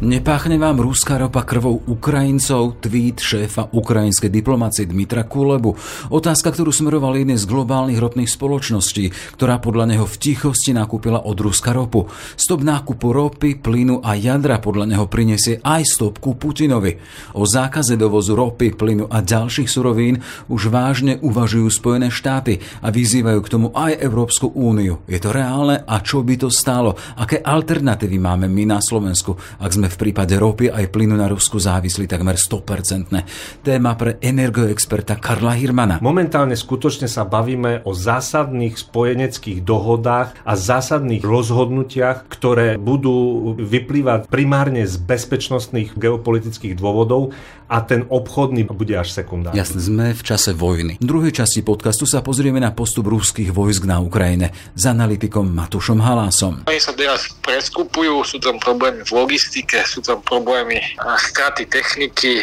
Nepáchne vám rúská ropa krvou Ukrajincov? Tweet šéfa ukrajinskej diplomácie Dmitra Kulebu. Otázka, ktorú smeroval jednej z globálnych ropných spoločností, ktorá podľa neho v tichosti nakúpila od Ruska ropu. Stop nákupu ropy, plynu a jadra podľa neho prinesie aj stopku Putinovi. O zákaze dovozu ropy, plynu a ďalších surovín už vážne uvažujú Spojené štáty a vyzývajú k tomu aj Európsku úniu. Je to reálne a čo by to stálo? Aké alternatívy máme my na Slovensku, ak sme v prípade ropy aj plynu na Rusku závislí takmer 100%. Téma pre energoexperta Karla Hirmana. Momentálne skutočne sa bavíme o zásadných spojeneckých dohodách a zásadných rozhodnutiach, ktoré budú vyplývať primárne z bezpečnostných geopolitických dôvodov a ten obchodný bude až sekundárny. Jasne, sme v čase vojny. V druhej časti podcastu sa pozrieme na postup ruských vojsk na Ukrajine s analytikom Matušom Halásom. Oni sa teraz preskupujú, sú tam problémy v logistike, sú tam problémy a straty techniky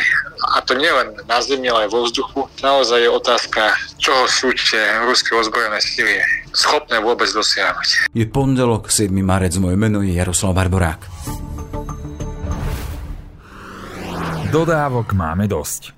a to nielen na zemi, ale aj vo vzduchu. Naozaj je otázka, čoho sú tie ruské ozbrojené sily schopné vôbec dosiahnuť. Je pondelok, 7. marec, moje meno je Jaroslav Barborák. Dodávok máme dosť.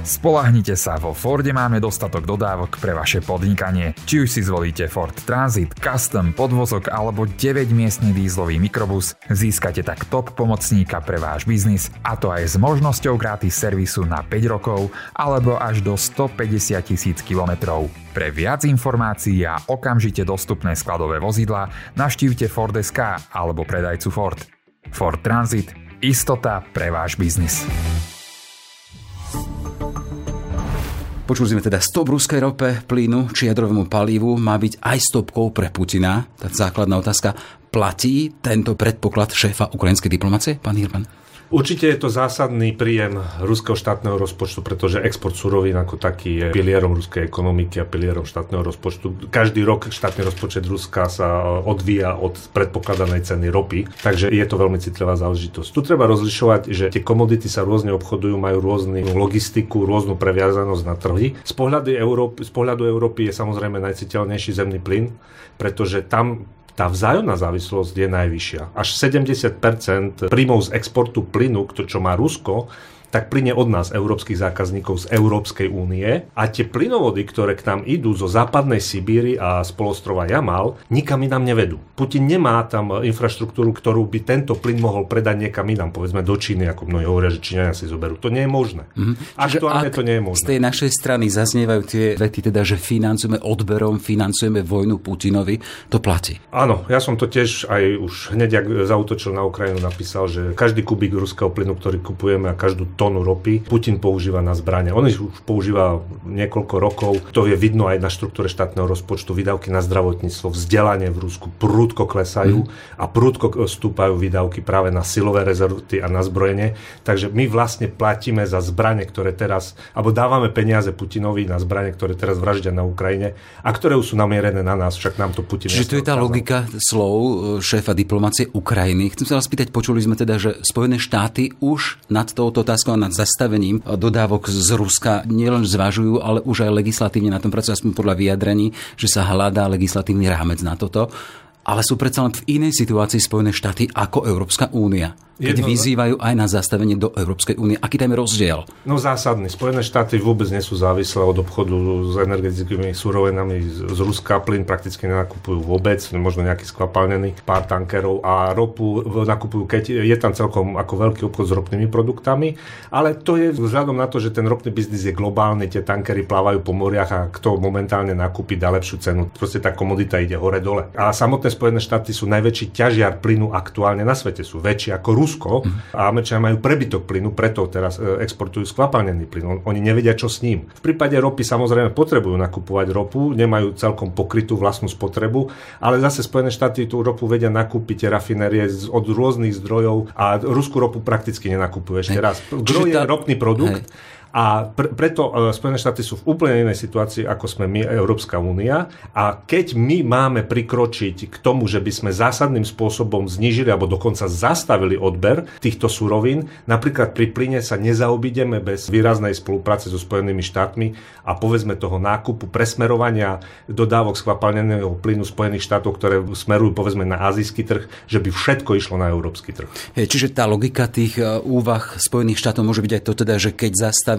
Spolahnite sa, vo Forde máme dostatok dodávok pre vaše podnikanie. Či už si zvolíte Ford Transit, Custom, podvozok alebo 9-miestny dízlový mikrobus, získate tak top pomocníka pre váš biznis a to aj s možnosťou gratis servisu na 5 rokov alebo až do 150 tisíc kilometrov. Pre viac informácií a okamžite dostupné skladové vozidla navštívte Ford.sk alebo predajcu Ford. Ford Transit. Istota pre váš biznis. Počuli sme teda stop ruskej rope, plynu či jadrovému palívu má byť aj stopkou pre Putina. Tá základná otázka. Platí tento predpoklad šéfa ukrajinskej diplomácie, pán Hirman? Určite je to zásadný príjem ruského štátneho rozpočtu, pretože export surovín ako taký je pilierom ruskej ekonomiky a pilierom štátneho rozpočtu. Každý rok štátny rozpočet Ruska sa odvíja od predpokladanej ceny ropy, takže je to veľmi citlivá záležitosť. Tu treba rozlišovať, že tie komodity sa rôzne obchodujú, majú rôznu logistiku, rôznu previazanosť na trhy. Z Európy, z pohľadu Európy je samozrejme najciteľnejší zemný plyn, pretože tam tá vzájomná závislosť je najvyššia. Až 70% príjmov z exportu plynu, čo má Rusko, tak plyne od nás, európskych zákazníkov z Európskej únie a tie plynovody, ktoré k nám idú zo západnej Sibíry a z polostrova Jamal, nikam inám nevedú. Putin nemá tam infraštruktúru, ktorú by tento plyn mohol predať niekam inám, povedzme do Číny, ako mnohí hovoria, že Číňania si zoberú. To nie je možné. Mm-hmm. Aktuálne to nie je možné. Z tej našej strany zaznievajú tie vety, teda, že financujeme odberom, financujeme vojnu Putinovi, to platí. Áno, ja som to tiež aj už hneď, ak zautočil na Ukrajinu, napísal, že každý kubík ruského plynu, ktorý kupujeme a každú tónu ropy Putin používa na zbranie. On už používa niekoľko rokov. To je vidno aj na štruktúre štátneho rozpočtu. Výdavky na zdravotníctvo, vzdelanie v Rusku prúdko klesajú mm. a prúdko stúpajú výdavky práve na silové rezervy a na zbrojenie. Takže my vlastne platíme za zbranie, ktoré teraz, alebo dávame peniaze Putinovi na zbranie, ktoré teraz vraždia na Ukrajine a ktoré už sú namierené na nás, však nám to Putin Čiže to je tá logika slov e, šéfa diplomácie Ukrajiny. Chcem sa vás spýtať, počuli sme teda, že Spojené štáty už nad touto otázkou nad zastavením dodávok z Ruska. Nielen zvažujú, ale už aj legislatívne na tom pracujú, aspoň podľa vyjadrení, že sa hľadá legislatívny rámec na toto ale sú predsa len v inej situácii Spojené štáty ako Európska únia keď Jedno... vyzývajú aj na zastavenie do Európskej únie. Aký tam je rozdiel? No zásadný. Spojené štáty vôbec nie sú závislé od obchodu s energetickými súrovinami z Ruska. Plyn prakticky nenakupujú vôbec, možno nejaký skvapalnený pár tankerov a ropu nakupujú, keď je tam celkom ako veľký obchod s ropnými produktami, ale to je vzhľadom na to, že ten ropný biznis je globálny, tie tankery plávajú po moriach a kto momentálne nakúpi, dá lepšiu cenu. Proste tá komodita ide hore-dole. A samotné Spojené štáty sú najväčší ťažiar plynu aktuálne na svete. Sú väčší ako Rusko a Američania majú prebytok plynu, preto teraz e, exportujú skvapalnený plyn. Oni nevedia, čo s ním. V prípade ropy samozrejme potrebujú nakupovať ropu, nemajú celkom pokrytú vlastnú spotrebu, ale zase Spojené štáty tú ropu vedia nakúpiť rafinérie od rôznych zdrojov a ruskú ropu prakticky nenakupuje ešte raz. Zdroj je ropný produkt. Hej A pr- preto uh, Spojené štáty sú v úplne inej situácii, ako sme my, Európska únia. A keď my máme prikročiť k tomu, že by sme zásadným spôsobom znížili alebo dokonca zastavili odber týchto surovín, napríklad pri plyne sa nezaobídeme bez výraznej spolupráce so Spojenými štátmi a povedzme toho nákupu, presmerovania dodávok skvapalneného plynu Spojených štátov, ktoré smerujú povedzme na azijský trh, že by všetko išlo na európsky trh. Čiže tá logika tých e, úvah Spojených štátov môže byť aj to teda, že keď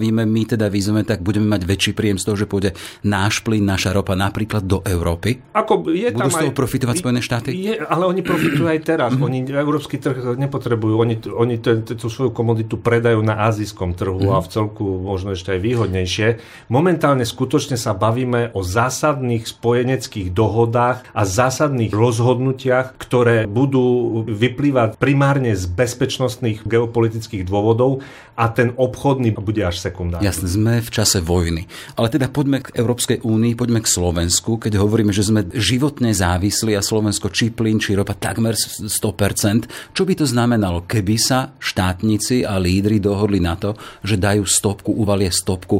zastavíme, my teda výzveme, tak budeme mať väčší príjem z toho, že pôjde náš plyn, naša ropa napríklad do Európy. Ako je Budú tam z toho aj, profitovať Spojené štáty? Je, ale oni profitujú aj teraz. Mhm. Oni európsky trh nepotrebujú. Oni, oni tú svoju komoditu predajú na azijskom trhu a v celku možno ešte aj výhodnejšie. Momentálne skutočne sa bavíme o zásadných spojeneckých dohodách a zásadných rozhodnutiach, ktoré budú vyplývať primárne z bezpečnostných geopolitických dôvodov a ten obchodný bude až sekundárny. Jasne, sme v čase vojny. Ale teda poďme k Európskej únii, poďme k Slovensku, keď hovoríme, že sme životne závislí a Slovensko či plyn, či ropa takmer 100%. Čo by to znamenalo, keby sa štátnici a lídry dohodli na to, že dajú stopku, uvalie stopku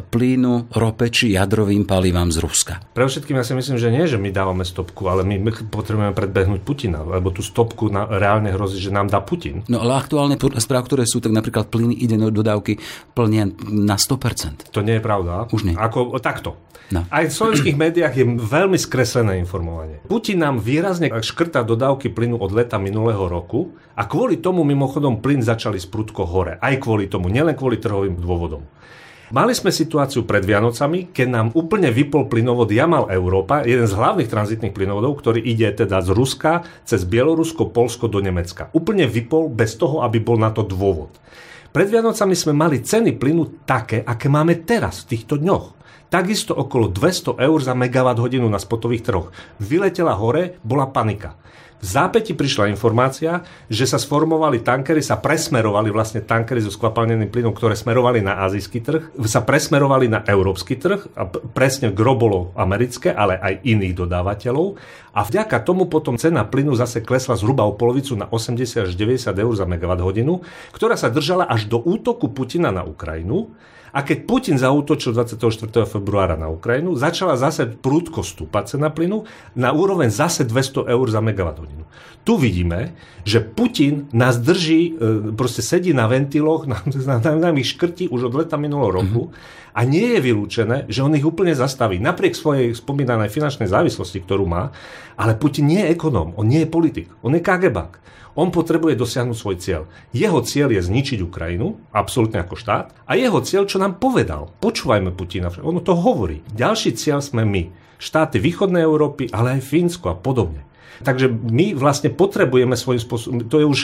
plynu, rope či jadrovým palivám z Ruska? Pre všetkým ja si myslím, že nie, že my dávame stopku, ale my potrebujeme predbehnúť Putina, lebo tú stopku na, reálne hrozí, že nám dá Putin. No ale aktuálne správ, ktoré sú, tak napríklad plyn ide do dodávky plne na 100%. To nie je pravda. Už nie. Ako takto. No. Aj v slovenských médiách je veľmi skreslené informovanie. Putin nám výrazne škrta dodávky plynu od leta minulého roku a kvôli tomu mimochodom plyn začali sprudko hore. Aj kvôli tomu, nielen kvôli trhovým dôvodom. Mali sme situáciu pred Vianocami, keď nám úplne vypol plynovod Jamal Európa, jeden z hlavných tranzitných plynovodov, ktorý ide teda z Ruska cez Bielorusko, Polsko do Nemecka. Úplne vypol bez toho, aby bol na to dôvod. Pred Vianocami sme mali ceny plynu také, aké máme teraz, v týchto dňoch. Takisto okolo 200 eur za megawatt hodinu na spotových trhoch. Vyletela hore, bola panika. V zápäti prišla informácia, že sa sformovali tankery, sa presmerovali vlastne tankery so skvapalneným plynom, ktoré smerovali na azijský trh, sa presmerovali na európsky trh a presne gro bolo americké, ale aj iných dodávateľov. A vďaka tomu potom cena plynu zase klesla zhruba o polovicu na 80 až 90 eur za megawatt hodinu, ktorá sa držala až do útoku Putina na Ukrajinu. A keď Putin zautočil 24. februára na Ukrajinu, začala zase prúdko stúpať cena plynu na úroveň zase 200 eur za megawatt. Tu vidíme, že Putin nás drží, e, proste sedí na ventiloch, nám, nám ich škrti už od leta minulého roku mm-hmm. A nie je vylúčené, že on ich úplne zastaví. Napriek svojej spomínanej finančnej závislosti, ktorú má, ale Putin nie je ekonóm, on nie je politik, on je KGBák. On potrebuje dosiahnuť svoj cieľ. Jeho cieľ je zničiť Ukrajinu, absolútne ako štát, a jeho cieľ, čo nám povedal. Počúvajme Putina, on to hovorí. Ďalší cieľ sme my, štáty východnej Európy, ale aj Fínsko a podobne. Takže my vlastne potrebujeme svojím spôsobom, to je už,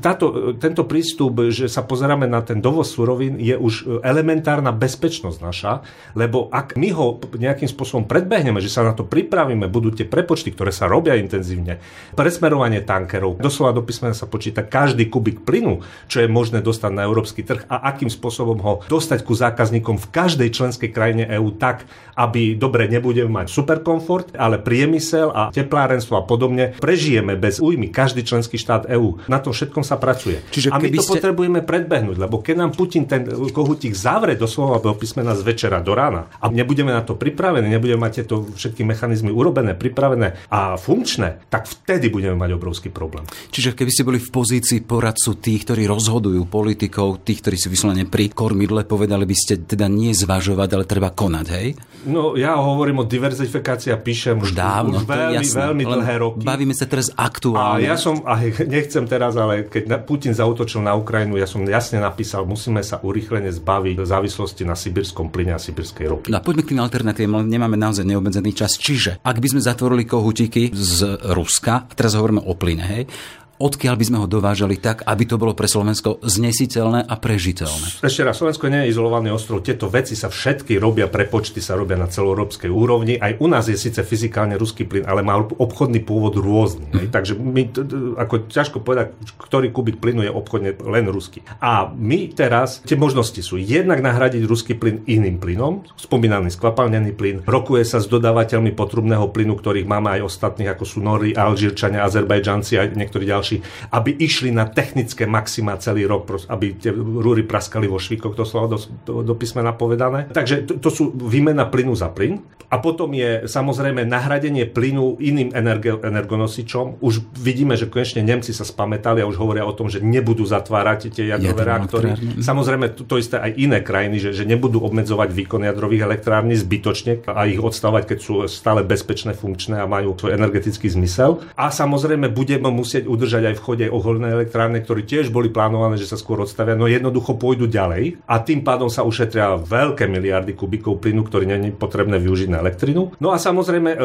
táto, tento prístup, že sa pozeráme na ten dovoz surovín, je už elementárna bezpečnosť naša, lebo ak my ho nejakým spôsobom predbehneme, že sa na to pripravíme, budú tie prepočty, ktoré sa robia intenzívne, presmerovanie tankerov, doslova do písmena sa počíta každý kubik plynu, čo je možné dostať na európsky trh a akým spôsobom ho dostať ku zákazníkom v každej členskej krajine EÚ tak, aby dobre nebudeme mať superkomfort, ale priemysel a teplárenstvo a podobne prežijeme bez újmy každý členský štát EÚ. Na tom všetkom sa pracuje. Čiže a my to ste... potrebujeme predbehnúť, lebo keď nám Putin ten kohutík zavre doslova do písmena z večera do rána a nebudeme na to pripravení, nebudeme mať tieto všetky mechanizmy urobené, pripravené a funkčné, tak vtedy budeme mať obrovský problém. Čiže keby ste boli v pozícii poradcu tých, ktorí rozhodujú politikov, tých, ktorí sú vyslovene pri kormidle, povedali by ste teda nie zvažovať, ale treba konať, hej? No ja hovorím o diverzifikácii a píšem už, dávno, už veľmi, veľmi dlhé roky. Bavíme sa teraz aktuálne. A ja som, a nechcem teraz, ale keď Putin zautočil na Ukrajinu, ja som jasne napísal, musíme sa urýchlene zbaviť závislosti na sibirskom plyne a sibirskej ropy. No a poďme k tým alternatívam, nemáme naozaj neobmedzený čas. Čiže, ak by sme zatvorili kohutiky z Ruska, teraz hovoríme o plyne, hej, odkiaľ by sme ho dovážali tak, aby to bolo pre Slovensko znesiteľné a prežiteľné. Ešte raz, Slovensko nie je izolovaný ostrov. Tieto veci sa všetky robia, prepočty sa robia na celoeurópskej úrovni. Aj u nás je síce fyzikálne ruský plyn, ale má obchodný pôvod rôzny. Mm. Takže my, ako ťažko povedať, ktorý kubik plynu je obchodne len ruský. A my teraz, tie možnosti sú jednak nahradiť ruský plyn iným plynom, spomínaný skvapalnený plyn, rokuje sa s dodávateľmi potrubného plynu, ktorých máme aj ostatných, ako sú Nori, Alžírčania, Azerbajdžanci a niektorí ďalší vysielači, aby išli na technické maxima celý rok, aby tie rúry praskali vo švíkoch, to slovo do, do, písmena povedané. Takže to, to sú výmena plynu za plyn. A potom je samozrejme nahradenie plynu iným energe, energonosičom. Už vidíme, že konečne Nemci sa spametali a už hovoria o tom, že nebudú zatvárať tie jadrové reaktory. Samozrejme, to, to isté aj iné krajiny, že, že nebudú obmedzovať výkon jadrových elektrární zbytočne a ich odstavať, keď sú stále bezpečné, funkčné a majú svoj energetický zmysel. A samozrejme budeme musieť udržať aj v chode uholné elektrárne, ktoré tiež boli plánované, že sa skôr odstavia, no jednoducho pôjdu ďalej a tým pádom sa ušetria veľké miliardy kubikov plynu, ktorý nie je potrebné využiť na elektrinu. No a samozrejme e,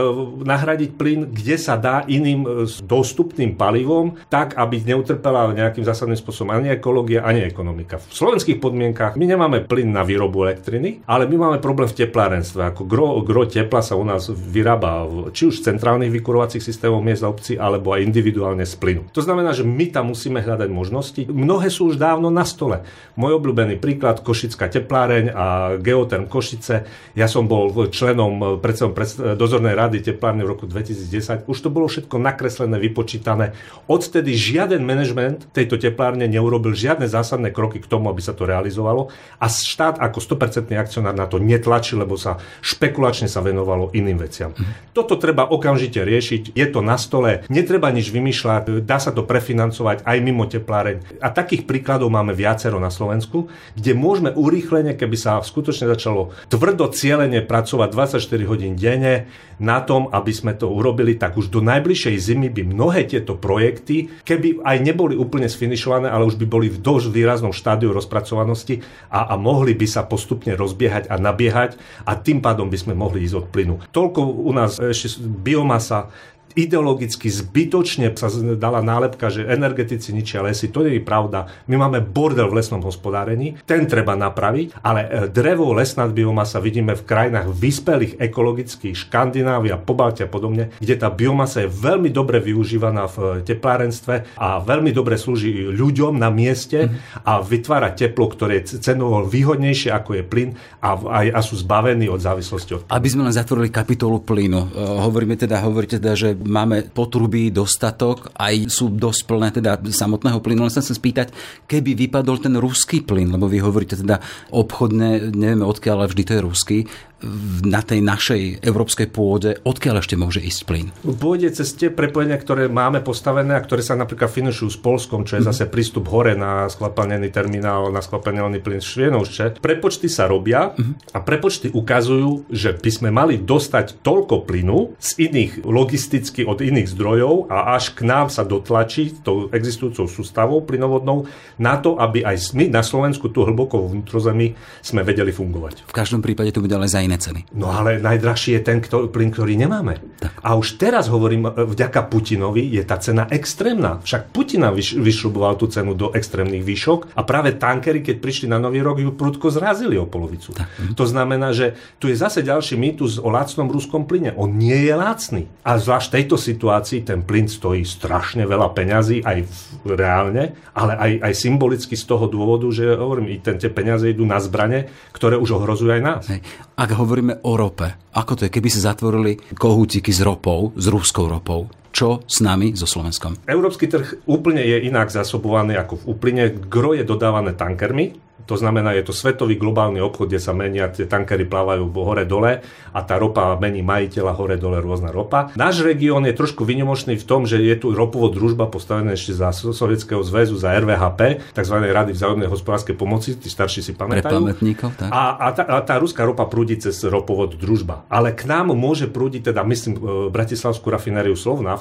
nahradiť plyn, kde sa dá iným e, dostupným palivom, tak aby neutrpela nejakým zásadným spôsobom ani ekológia, ani ekonomika. V slovenských podmienkach my nemáme plyn na výrobu elektriny, ale my máme problém v teplárenstve. Ako gro, gro tepla sa u nás vyrába či už z centrálnych vykurovacích systémov miest a obcí, alebo aj individuálne z plynu. To znamená, že my tam musíme hľadať možnosti. Mnohé sú už dávno na stole. Môj obľúbený príklad, Košická tepláreň a Geoterm Košice. Ja som bol členom predsedom dozornej rady teplárne v roku 2010. Už to bolo všetko nakreslené, vypočítané. Odtedy žiaden manažment tejto teplárne neurobil žiadne zásadné kroky k tomu, aby sa to realizovalo a štát ako 100% akcionár na to netlačil, lebo sa špekulačne sa venovalo iným veciam. Mm. Toto treba okamžite riešiť, je to na stole, netreba nič vymýšľať, dá sa to prefinancovať aj mimo tepláreň. A takých príkladov máme viacero na Slovensku, kde môžeme urýchlenie, keby sa skutočne začalo tvrdo cieľene pracovať 24 hodín denne na tom, aby sme to urobili, tak už do najbližšej zimy by mnohé tieto projekty, keby aj neboli úplne sfinišované, ale už by boli v dosť výraznom štádiu rozpracovanosti a, a mohli by sa postupne rozbiehať a nabiehať a tým pádom by sme mohli ísť od plynu. Toľko u nás ešte biomasa, ideologicky zbytočne sa dala nálepka, že energetici ničia lesy. To nie je pravda. My máme bordel v lesnom hospodárení, ten treba napraviť, ale e, drevo, lesná biomasa vidíme v krajinách vyspelých ekologických, Škandinávia, Pobaltia a podobne, kde tá biomasa je veľmi dobre využívaná v e, teplárenstve a veľmi dobre slúži ľuďom na mieste a vytvára teplo, ktoré je cenovo výhodnejšie ako je plyn a, a, a sú zbavení od závislosti od. Aby sme len zatvorili kapitolu plynu. E, hovoríme teda, hovoríte teda, že máme potrubí dostatok, aj sú dosť plné teda samotného plynu. Len sa chcem spýtať, keby vypadol ten ruský plyn, lebo vy hovoríte teda obchodné, nevieme odkiaľ, ale vždy to je ruský, na tej našej európskej pôde, odkiaľ ešte môže ísť plyn? Pôjde cez tie prepojenia, ktoré máme postavené a ktoré sa napríklad finišujú s Polskom, čo je mm. zase prístup hore na skvapalnený terminál, na skvapalnený plyn z Švienovče. Prepočty sa robia mm. a prepočty ukazujú, že by sme mali dostať toľko plynu z iných logisticky od iných zdrojov a až k nám sa dotlačí tou existujúcou sústavou plynovodnou na to, aby aj my na Slovensku tu hlboko v vnútrozemí sme vedeli fungovať. V každom prípade to bude ale za iné ceny. No ale najdrahší je ten kto, plyn, ktorý nemáme. Tak. A už teraz hovorím, e, vďaka Putinovi je tá cena extrémna. Však Putina vyš, vyšruboval tú cenu do extrémnych výšok a práve tankery, keď prišli na Nový rok, ju prudko zrazili o polovicu. Tak. To znamená, že tu je zase ďalší mýtus o lacnom ruskom plyne. On nie je lacný. A zvlášť v tejto situácii ten plyn stojí strašne veľa peňazí, aj reálne, ale aj, aj symbolicky z toho dôvodu, že hovorím, i ten, tie peniaze idú na zbrane, ktoré už ohrozujú aj nás. Hej. Ak hovoríme o rope, ako to je, keby sa zatvorili kohútiky s ropou, s ruskou ropou, čo s nami, so Slovenskom? Európsky trh úplne je inak zasobovaný ako v úplne. Gro je dodávané tankermi, to znamená, je to svetový globálny obchod, kde sa menia, tie tankery plávajú hore-dole a tá ropa mení majiteľa hore-dole rôzna ropa. Náš región je trošku vynimočný v tom, že je tu ropovod družba postavená ešte za Sovietskeho zväzu, za RVHP, tzv. Rady vzájomnej hospodárskej pomoci, tí starší si pamätajú. tak. A, a, tá, a tá ruská ropa prúdi cez ropovod družba. Ale k nám môže prúdiť, teda myslím, e, Bratislavskú rafinériu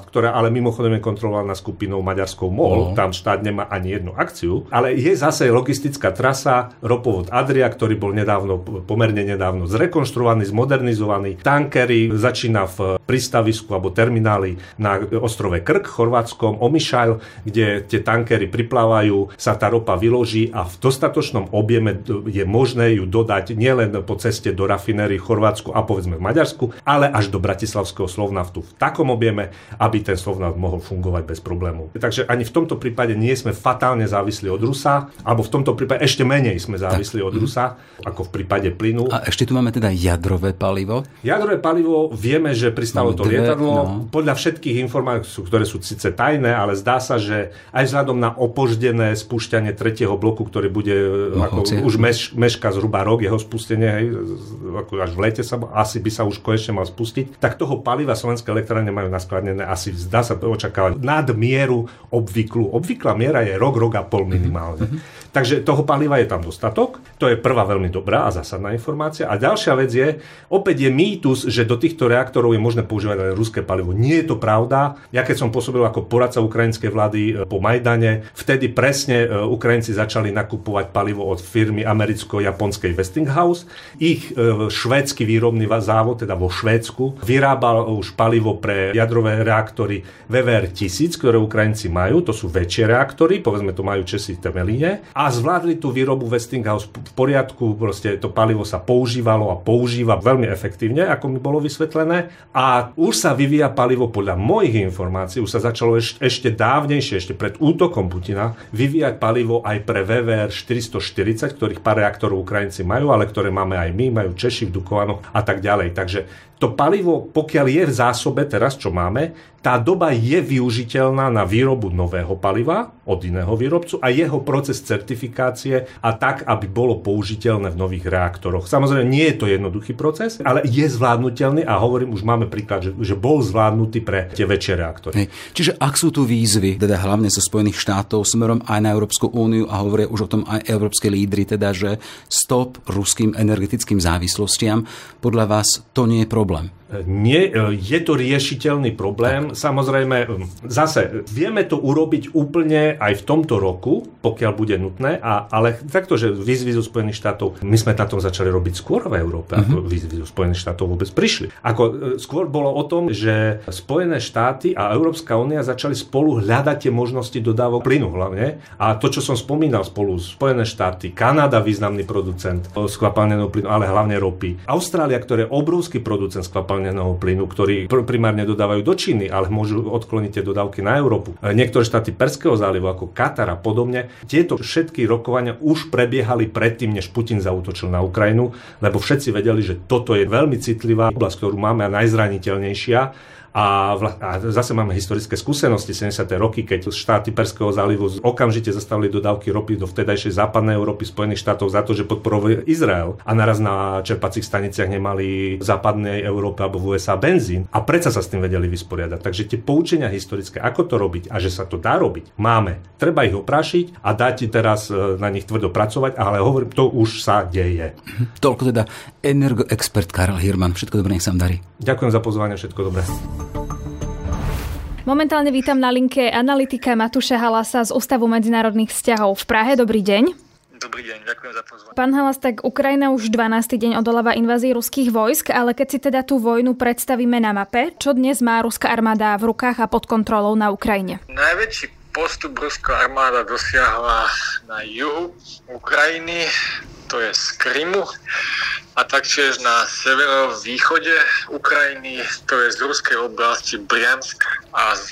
Slovnaft, ktorá ale mimochodom je kontrolovaná skupinou maďarskou MOL, no. tam štát nemá ani jednu akciu, ale je zase logistická trasa ropovod Adria, ktorý bol nedávno, pomerne nedávno zrekonštruovaný, zmodernizovaný. Tankery začína v pristavisku alebo termináli na ostrove Krk, chorvátskom, Omišajl, kde tie tankery priplávajú, sa tá ropa vyloží a v dostatočnom objeme je možné ju dodať nielen po ceste do rafinéry v Chorvátsku a povedzme v Maďarsku, ale až do bratislavského Slovnaftu v takom objeme, aby ten Slovnaft mohol fungovať bez problémov. Takže ani v tomto prípade nie sme fatálne závislí od Rusa, alebo v tomto prípade ešte menej sme závislí od Rusa, ako v prípade plynu. A ešte tu máme teda jadrové palivo? Jadrové palivo, vieme, že pristalo to dve, lietadlo. No. Podľa všetkých informácií, ktoré sú síce tajné, ale zdá sa, že aj vzhľadom na opoždené spúšťanie tretieho bloku, ktorý bude no, ako, už meš, meška zhruba rok jeho spustenie, hej, ako až v lete sa, asi by sa už konečne mal spustiť, tak toho paliva slovenské elektrárne majú naskladnené asi, si, da sa očakávať nad mjeru obviklu. Obvikla mjera je rok roga pol minimálne. Mm-hmm. Takže toho paliva je tam dostatok. To je prvá veľmi dobrá a zásadná informácia. A ďalšia vec je, opäť je mýtus, že do týchto reaktorov je možné používať aj ruské palivo. Nie je to pravda. Ja keď som pôsobil ako poradca ukrajinskej vlády e, po Majdane, vtedy presne e, Ukrajinci začali nakupovať palivo od firmy americko-japonskej Westinghouse. Ich e, švédsky výrobný závod, teda vo Švédsku, vyrábal už palivo pre jadrové reaktory VVR 1000, ktoré Ukrajinci majú. To sú väčšie reaktory, povedzme to majú Česi v Temelíne. A a zvládli tú výrobu Westinghouse v poriadku, proste to palivo sa používalo a používa veľmi efektívne, ako mi bolo vysvetlené. A už sa vyvíja palivo podľa mojich informácií, už sa začalo eš, ešte dávnejšie, ešte pred útokom Putina, vyvíjať palivo aj pre VVR 440, ktorých pár reaktorov Ukrajinci majú, ale ktoré máme aj my, majú Češi v Dukovanoch a tak ďalej. Takže to palivo, pokiaľ je v zásobe teraz, čo máme, tá doba je využiteľná na výrobu nového paliva od iného výrobcu a jeho proces certifikácie a tak, aby bolo použiteľné v nových reaktoroch. Samozrejme, nie je to jednoduchý proces, ale je zvládnutelný a hovorím, už máme príklad, že, že bol zvládnutý pre tie väčšie reaktory. Hej. Čiže ak sú tu výzvy, teda hlavne zo Spojených štátov smerom aj na Európsku úniu a hovoria už o tom aj európske lídry, teda, že stop ruským energetickým závislostiam, podľa vás to nie je problém problém. Nie, e, je to riešiteľný problém. Tak. Samozrejme, zase vieme to urobiť úplne aj v tomto roku, pokiaľ bude nutné, a, ale takto, že výzvy zo Spojených štátov, my sme na tom začali robiť skôr v Európe, uh-huh. ako mhm. výzvy zo Spojených štátov vôbec prišli. Ako, e, skôr bolo o tom, že Spojené štáty a Európska únia začali spolu hľadať tie možnosti dodávok plynu hlavne. A to, čo som spomínal spolu, Spojené štáty, Kanada, významný producent skvapalneného plynu, ale hlavne ropy. Austrália, ktorý je obrovský producent skvapalneného skvapalneného plynu, ktorý pr- primárne dodávajú do Číny, ale môžu odkloniť tie dodávky na Európu. E, niektoré štáty Perského zálivu, ako Katar a podobne, tieto všetky rokovania už prebiehali predtým, než Putin zautočil na Ukrajinu, lebo všetci vedeli, že toto je veľmi citlivá oblasť, ktorú máme a najzraniteľnejšia a, vla, a zase máme historické skúsenosti 70. roky, keď štáty Perského zálivu okamžite zastavili dodávky ropy do vtedajšej západnej Európy, Spojených štátov za to, že podporovali Izrael a naraz na čerpacích staniciach nemali v západnej Európe alebo v USA benzín a predsa sa s tým vedeli vysporiadať. Takže tie poučenia historické, ako to robiť a že sa to dá robiť, máme. Treba ich oprášiť a dať teraz e, na nich tvrdo pracovať, ale hovorím, to už sa deje. Toľko teda energoexpert Karel Hirman. Všetko dobré, nech sa darí. Ďakujem za pozvanie, všetko dobré. Momentálne vítam na linke analytika Matúša Halasa z Ústavu medzinárodných vzťahov v Prahe. Dobrý deň. Dobrý deň, ďakujem za pozvanie. Pán Halas, tak Ukrajina už 12. deň odoláva invázii ruských vojsk, ale keď si teda tú vojnu predstavíme na mape, čo dnes má ruská armáda v rukách a pod kontrolou na Ukrajine? Najväčší postup ruská armáda dosiahla na juhu Ukrajiny, to je z Krymu a taktiež na severovýchode Ukrajiny, to je z ruskej oblasti Briansk a z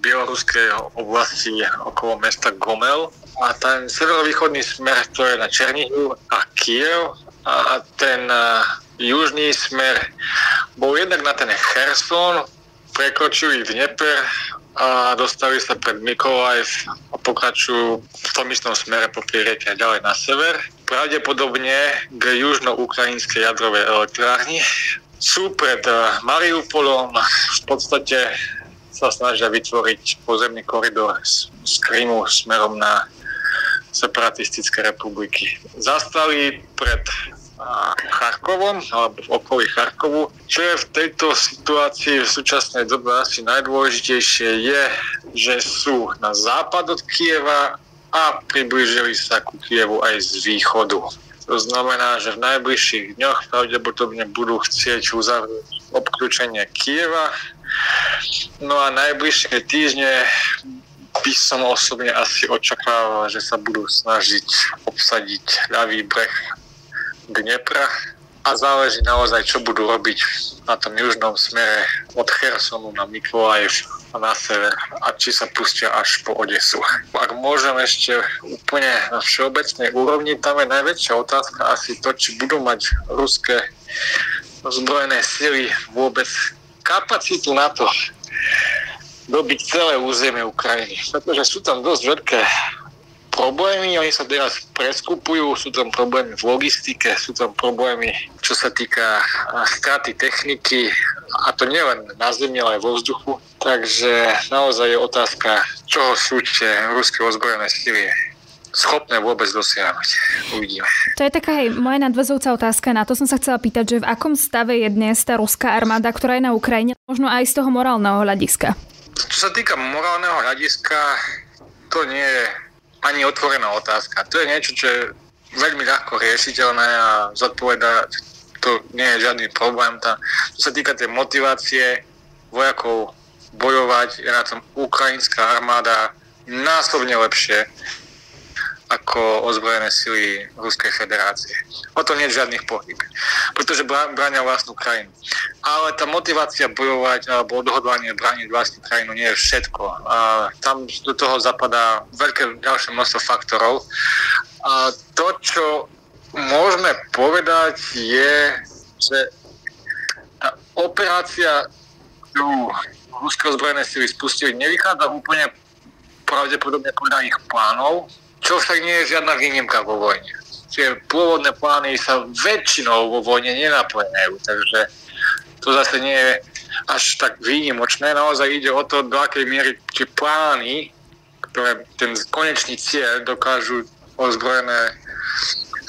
bieloruskej oblasti okolo mesta Gomel. A ten severovýchodný smer to je na Černihiv a Kiev a ten južný smer bol jednak na ten Kherson, prekročili Dnieper a dostali sa pred Mikolajev a pokračujú v tom istom smere po rieke ďalej na sever. Pravdepodobne k južno-ukrajinskej jadrovej elektrárni. Sú pred eh, Mariupolom, v podstate sa snažia vytvoriť pozemný koridor z, z Krymu smerom na separatistické republiky. Zastali pred Charkovom alebo v okolí Charkovu. Čo je v tejto situácii v súčasnej dobe asi najdôležitejšie je, že sú na západ od Kieva a priblížili sa ku Kievu aj z východu. To znamená, že v najbližších dňoch pravdepodobne budú chcieť uzavrieť obklúčenie Kieva. No a najbližšie týždne by som osobne asi očakával, že sa budú snažiť obsadiť ľavý breh Dnepra a záleží naozaj, čo budú robiť na tom južnom smere od Chersonu na Mikolajev a na sever a či sa pustia až po Odesu. Ak môžem ešte úplne na všeobecnej úrovni, tam je najväčšia otázka asi to, či budú mať ruské zbrojené sily vôbec kapacitu na to dobiť celé územie Ukrajiny. Pretože sú tam dosť veľké problémy, oni sa teraz preskupujú, sú tam problémy v logistike, sú tam problémy, čo sa týka straty techniky, a to nielen na zemi, ale aj vo vzduchu. Takže naozaj je otázka, čoho sú tie ruské ozbrojené sily schopné vôbec dosiahnuť. Uvidíme. To je taká aj moja nadvezujúca otázka. Na to som sa chcela pýtať, že v akom stave je dnes tá ruská armáda, ktorá je na Ukrajine, možno aj z toho morálneho hľadiska? Čo sa týka morálneho hľadiska, to nie je ani otvorená otázka. To je niečo, čo je veľmi ľahko riešiteľné a zodpovedať to nie je žiadny problém. Tá, čo sa týka tej motivácie vojakov bojovať, je na tom ukrajinská armáda násobne lepšie ako ozbrojené sily Ruskej federácie. O to nie je žiadnych pohyb, pretože bránia vlastnú krajinu. Ale tá motivácia bojovať alebo odhodlanie brániť vlastnú krajinu nie je všetko. A tam do toho zapadá veľké ďalšie množstvo faktorov. A to, čo môžeme povedať, je, že tá operácia, ktorú ruské ozbrojené sily spustili, nevychádza úplne pravdepodobne podľa ich plánov, čo však nie je žiadna výnimka vo vojne. Tie pôvodné plány sa väčšinou vo vojne nenaplňajú, takže to zase nie je až tak výnimočné. Naozaj ide o to, do akej miery tie plány, ktoré ten konečný cieľ dokážu ozbrojené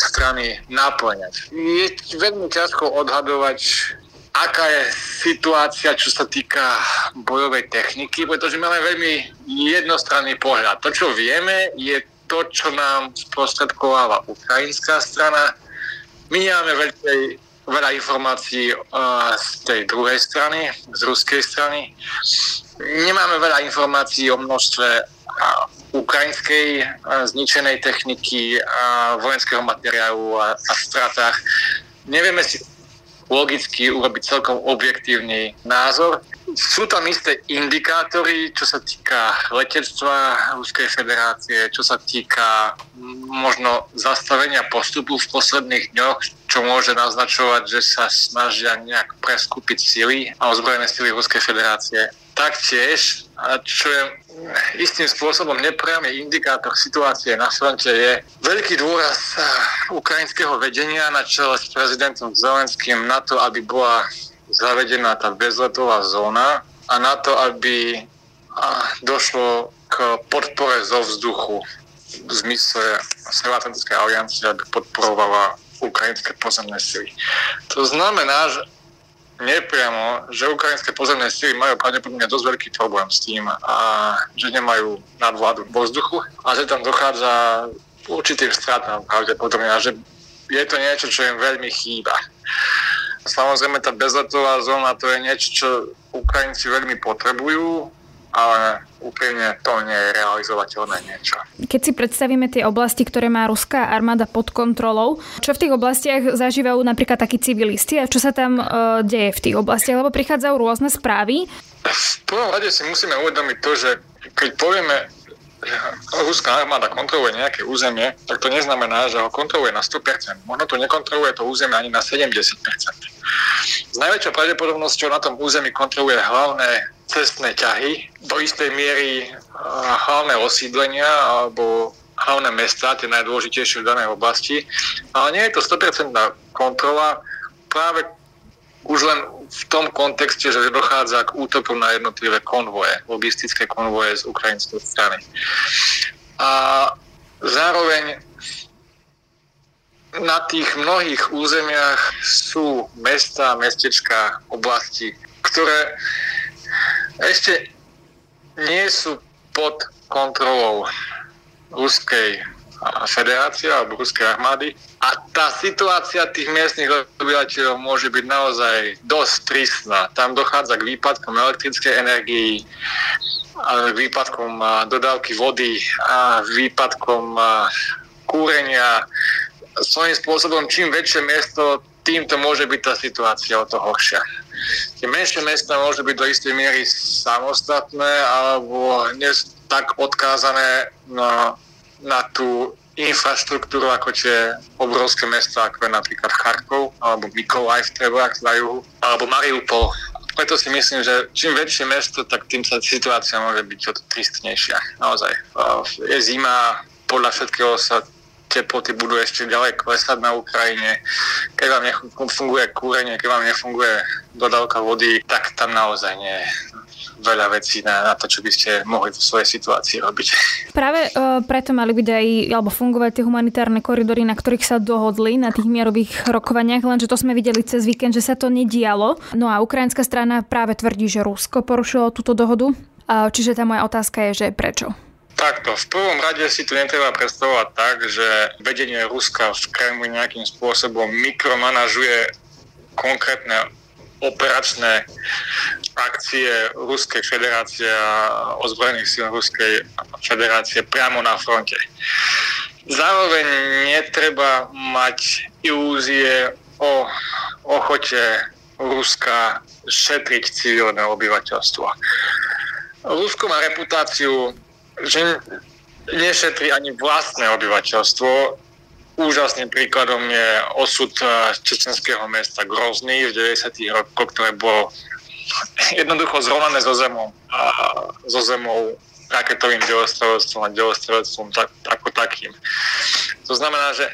strany naplňať. Je veľmi ťažko odhadovať, aká je situácia, čo sa týka bojovej techniky, pretože máme veľmi jednostranný pohľad. To, čo vieme, je to, čo nám sprostredkováva ukrajinská strana. My nemáme veľkej, veľa informácií uh, z tej druhej strany, z ruskej strany. Nemáme veľa informácií o množstve ukrajinskej uh, zničenej techniky, vojenského materiálu a, a stratách. Nevieme si logicky urobiť celkom objektívny názor. Sú tam isté indikátory, čo sa týka letectva Ruskej federácie, čo sa týka možno zastavenia postupu v posledných dňoch, čo môže naznačovať, že sa snažia nejak preskúpiť sily a ozbrojené sily Ruskej federácie. Taktiež, čo je istým spôsobom nepriamy indikátor situácie na fronte, je veľký dôraz ukrajinského vedenia na čele s prezidentom Zelenským na to, aby bola zavedená tá bezletová zóna a na to, aby došlo k podpore zo vzduchu v zmysle Severoatlantickej aliancie, aby podporovala ukrajinské pozemné sily. To znamená, že nepriamo, že ukrajinské pozemné sily majú pravdepodobne dosť veľký problém s tým a že nemajú nadvládu vo vzduchu a že tam dochádza určitým stratám pravdepodobne a že je to niečo, čo im veľmi chýba. Samozrejme tá bezletová zóna to je niečo, čo Ukrajinci veľmi potrebujú, ale úplne to nie je realizovateľné niečo. Keď si predstavíme tie oblasti, ktoré má ruská armáda pod kontrolou, čo v tých oblastiach zažívajú napríklad takí civilisti a čo sa tam e, deje v tých oblastiach, lebo prichádzajú rôzne správy? V prvom rade si musíme uvedomiť to, že keď povieme ruská armáda kontroluje nejaké územie, tak to neznamená, že ho kontroluje na 100%. Možno to nekontroluje to územie ani na 70%. S najväčšou pravdepodobnosťou na tom území kontroluje hlavné cestné ťahy, do istej miery hlavné osídlenia alebo hlavné mesta, tie najdôležitejšie v danej oblasti. Ale nie je to 100% kontrola práve už len v tom kontexte, že dochádza k útokom na jednotlivé konvoje, logistické konvoje z ukrajinskej strany. A zároveň na tých mnohých územiach sú mesta, mestečka, oblasti, ktoré ešte nie sú pod kontrolou ruskej federácie alebo ruskej armády, a tá situácia tých miestnych obyvateľov môže byť naozaj dosť prísna. Tam dochádza k výpadkom elektrickej energii, výpadkom dodávky vody a výpadkom kúrenia. Svojím spôsobom, čím väčšie miesto, tým to môže byť tá situácia o to horšia. Tie menšie mesta môžu byť do istej miery samostatné alebo dnes tak odkázané na, na tú infraštruktúru ako tie obrovské mesta, ako je napríklad Charkov alebo Mykolaj treba na juhu, alebo Mariupol. Preto si myslím, že čím väčšie mesto, tak tým sa situácia môže byť o tristnejšia. Naozaj. Je zima, podľa všetkého sa teploty budú ešte ďalej klesať na Ukrajine. Keď vám nefunguje kúrenie, keď vám nefunguje dodávka vody, tak tam naozaj nie veľa vecí na, na to, čo by ste mohli v svojej situácii robiť. Práve uh, preto mali byť aj, alebo fungovať tie humanitárne koridory, na ktorých sa dohodli na tých mierových rokovaniach, lenže to sme videli cez víkend, že sa to nedialo. No a ukrajinská strana práve tvrdí, že Rusko porušilo túto dohodu. Uh, čiže tá moja otázka je, že prečo? Takto, v prvom rade si to netreba predstavovať tak, že vedenie Ruska v Kremli nejakým spôsobom mikromanažuje konkrétne operačné akcie Ruskej federácie a ozbrojených síl Ruskej federácie priamo na fronte. Zároveň netreba mať ilúzie o ochote Ruska šetriť civilné obyvateľstvo. Rusko má reputáciu že nešetrí ani vlastné obyvateľstvo. Úžasným príkladom je osud eh, čečenského mesta Grozný v 90. rokoch, ktoré bolo jednoducho zrovnané so zemou, a so zemou raketovým delostrelectvom a delostrelectvom tak, ako takým. To znamená, že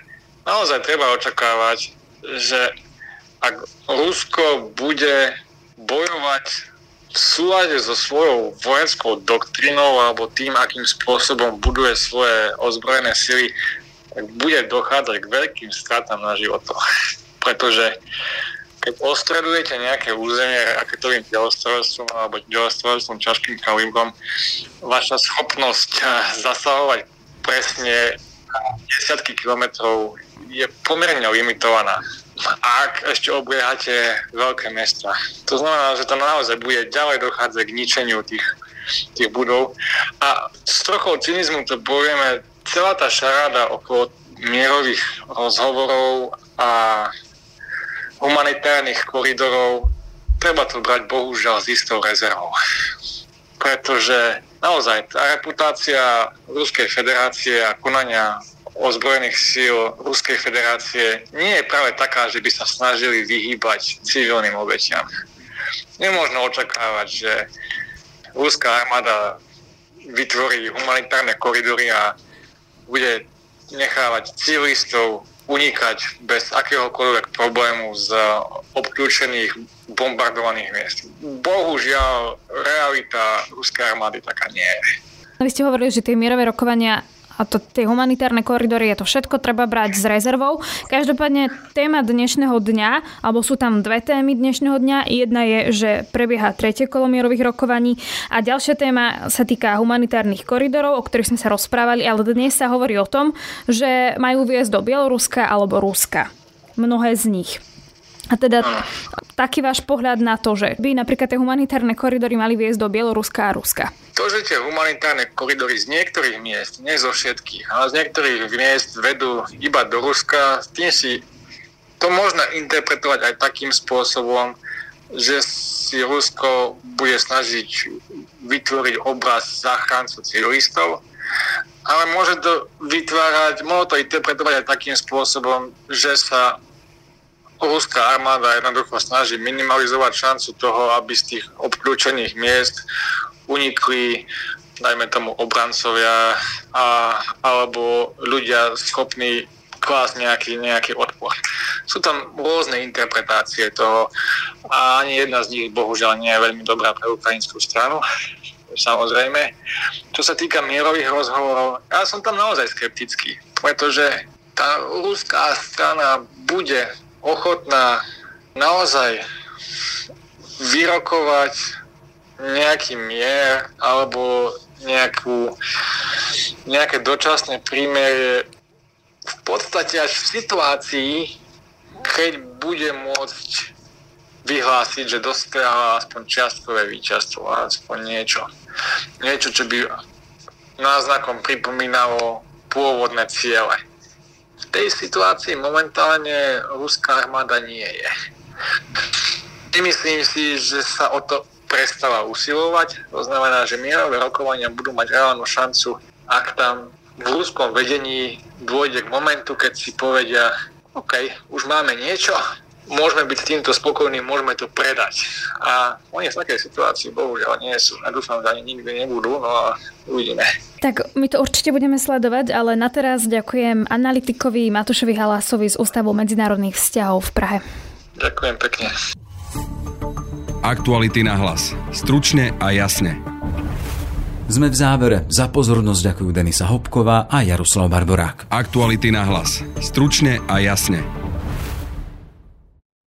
naozaj treba očakávať, že ak Rusko bude bojovať v súlade so svojou vojenskou doktrínou alebo tým, akým spôsobom buduje svoje ozbrojené sily, tak bude dochádzať k veľkým stratám na životoch. Pretože keď ostredujete nejaké územie raketovým delostrojstvom alebo delostrojstvom ťažkým kalibrom, vaša schopnosť eh, zasahovať presne desiatky kilometrov je pomerne limitovaná ak ešte obliehate veľké mesta. To znamená, že tam naozaj bude ďalej dochádzať k ničeniu tých, tých budov. A s trochou cynizmu to povieme, celá tá šaráda okolo mierových rozhovorov a humanitárnych koridorov, treba to brať bohužiaľ s istou rezervou. Pretože naozaj tá reputácia Ruskej federácie a konania ozbrojených síl Ruskej federácie nie je práve taká, že by sa snažili vyhýbať civilným obetiam. Nemôžno očakávať, že ruská armáda vytvorí humanitárne koridory a bude nechávať civilistov unikať bez akéhokoľvek problému z obklúčených bombardovaných miest. Bohužiaľ, realita ruskej armády taká nie je. Vy ste hovorili, že tie mierové rokovania a to, tie humanitárne koridory, je to všetko treba brať s rezervou. Každopádne téma dnešného dňa, alebo sú tam dve témy dnešného dňa. Jedna je, že prebieha tretie kolo mierových rokovaní a ďalšia téma sa týka humanitárnych koridorov, o ktorých sme sa rozprávali, ale dnes sa hovorí o tom, že majú viesť do Bieloruska alebo Ruska. Mnohé z nich. A teda taký váš pohľad na to, že by napríklad tie humanitárne koridory mali viesť do Bieloruska a Ruska? To, že tie humanitárne koridory z niektorých miest, nie zo všetkých, ale z niektorých miest vedú iba do Ruska, tým si to možno interpretovať aj takým spôsobom, že si Rusko bude snažiť vytvoriť obraz záchrancu civilistov, ale môže to vytvárať, môže to interpretovať aj takým spôsobom, že sa ruská armáda jednoducho snaží minimalizovať šancu toho, aby z tých obklúčených miest unikli dajme tomu obrancovia a, alebo ľudia schopní klásť nejaký, nejaký odpor. Sú tam rôzne interpretácie toho a ani jedna z nich bohužiaľ nie je veľmi dobrá pre ukrajinskú stranu. Samozrejme. Čo sa týka mierových rozhovorov, ja som tam naozaj skeptický, pretože tá ruská strana bude ochotná naozaj vyrokovať nejaký mier alebo nejakú, nejaké dočasné prímerie v podstate až v situácii, keď bude môcť vyhlásiť, že dosiahla aspoň čiastkové víťazstvo, aspoň niečo. Niečo, čo by náznakom pripomínalo pôvodné ciele. Tej situácii momentálne ruská armáda nie je. Nemyslím si, že sa o to prestáva usilovať. To znamená, že mierové rokovania budú mať reálnu šancu, ak tam v ruskom vedení dôjde k momentu, keď si povedia, OK, už máme niečo, môžeme byť s týmto spokojní, môžeme to predať. A oni v takej situácii bohužiaľ nie sú. A dúfam, že ani nikdy nebudú, no a uvidíme. Tak my to určite budeme sledovať, ale na teraz ďakujem analytikovi Matušovi Halásovi z Ústavu medzinárodných vzťahov v Prahe. Ďakujem pekne. Aktuality na hlas. Stručne a jasne. Sme v závere. Za pozornosť ďakujú Denisa Hopková a Jaroslav Barborák. Aktuality na hlas. Stručne a jasne.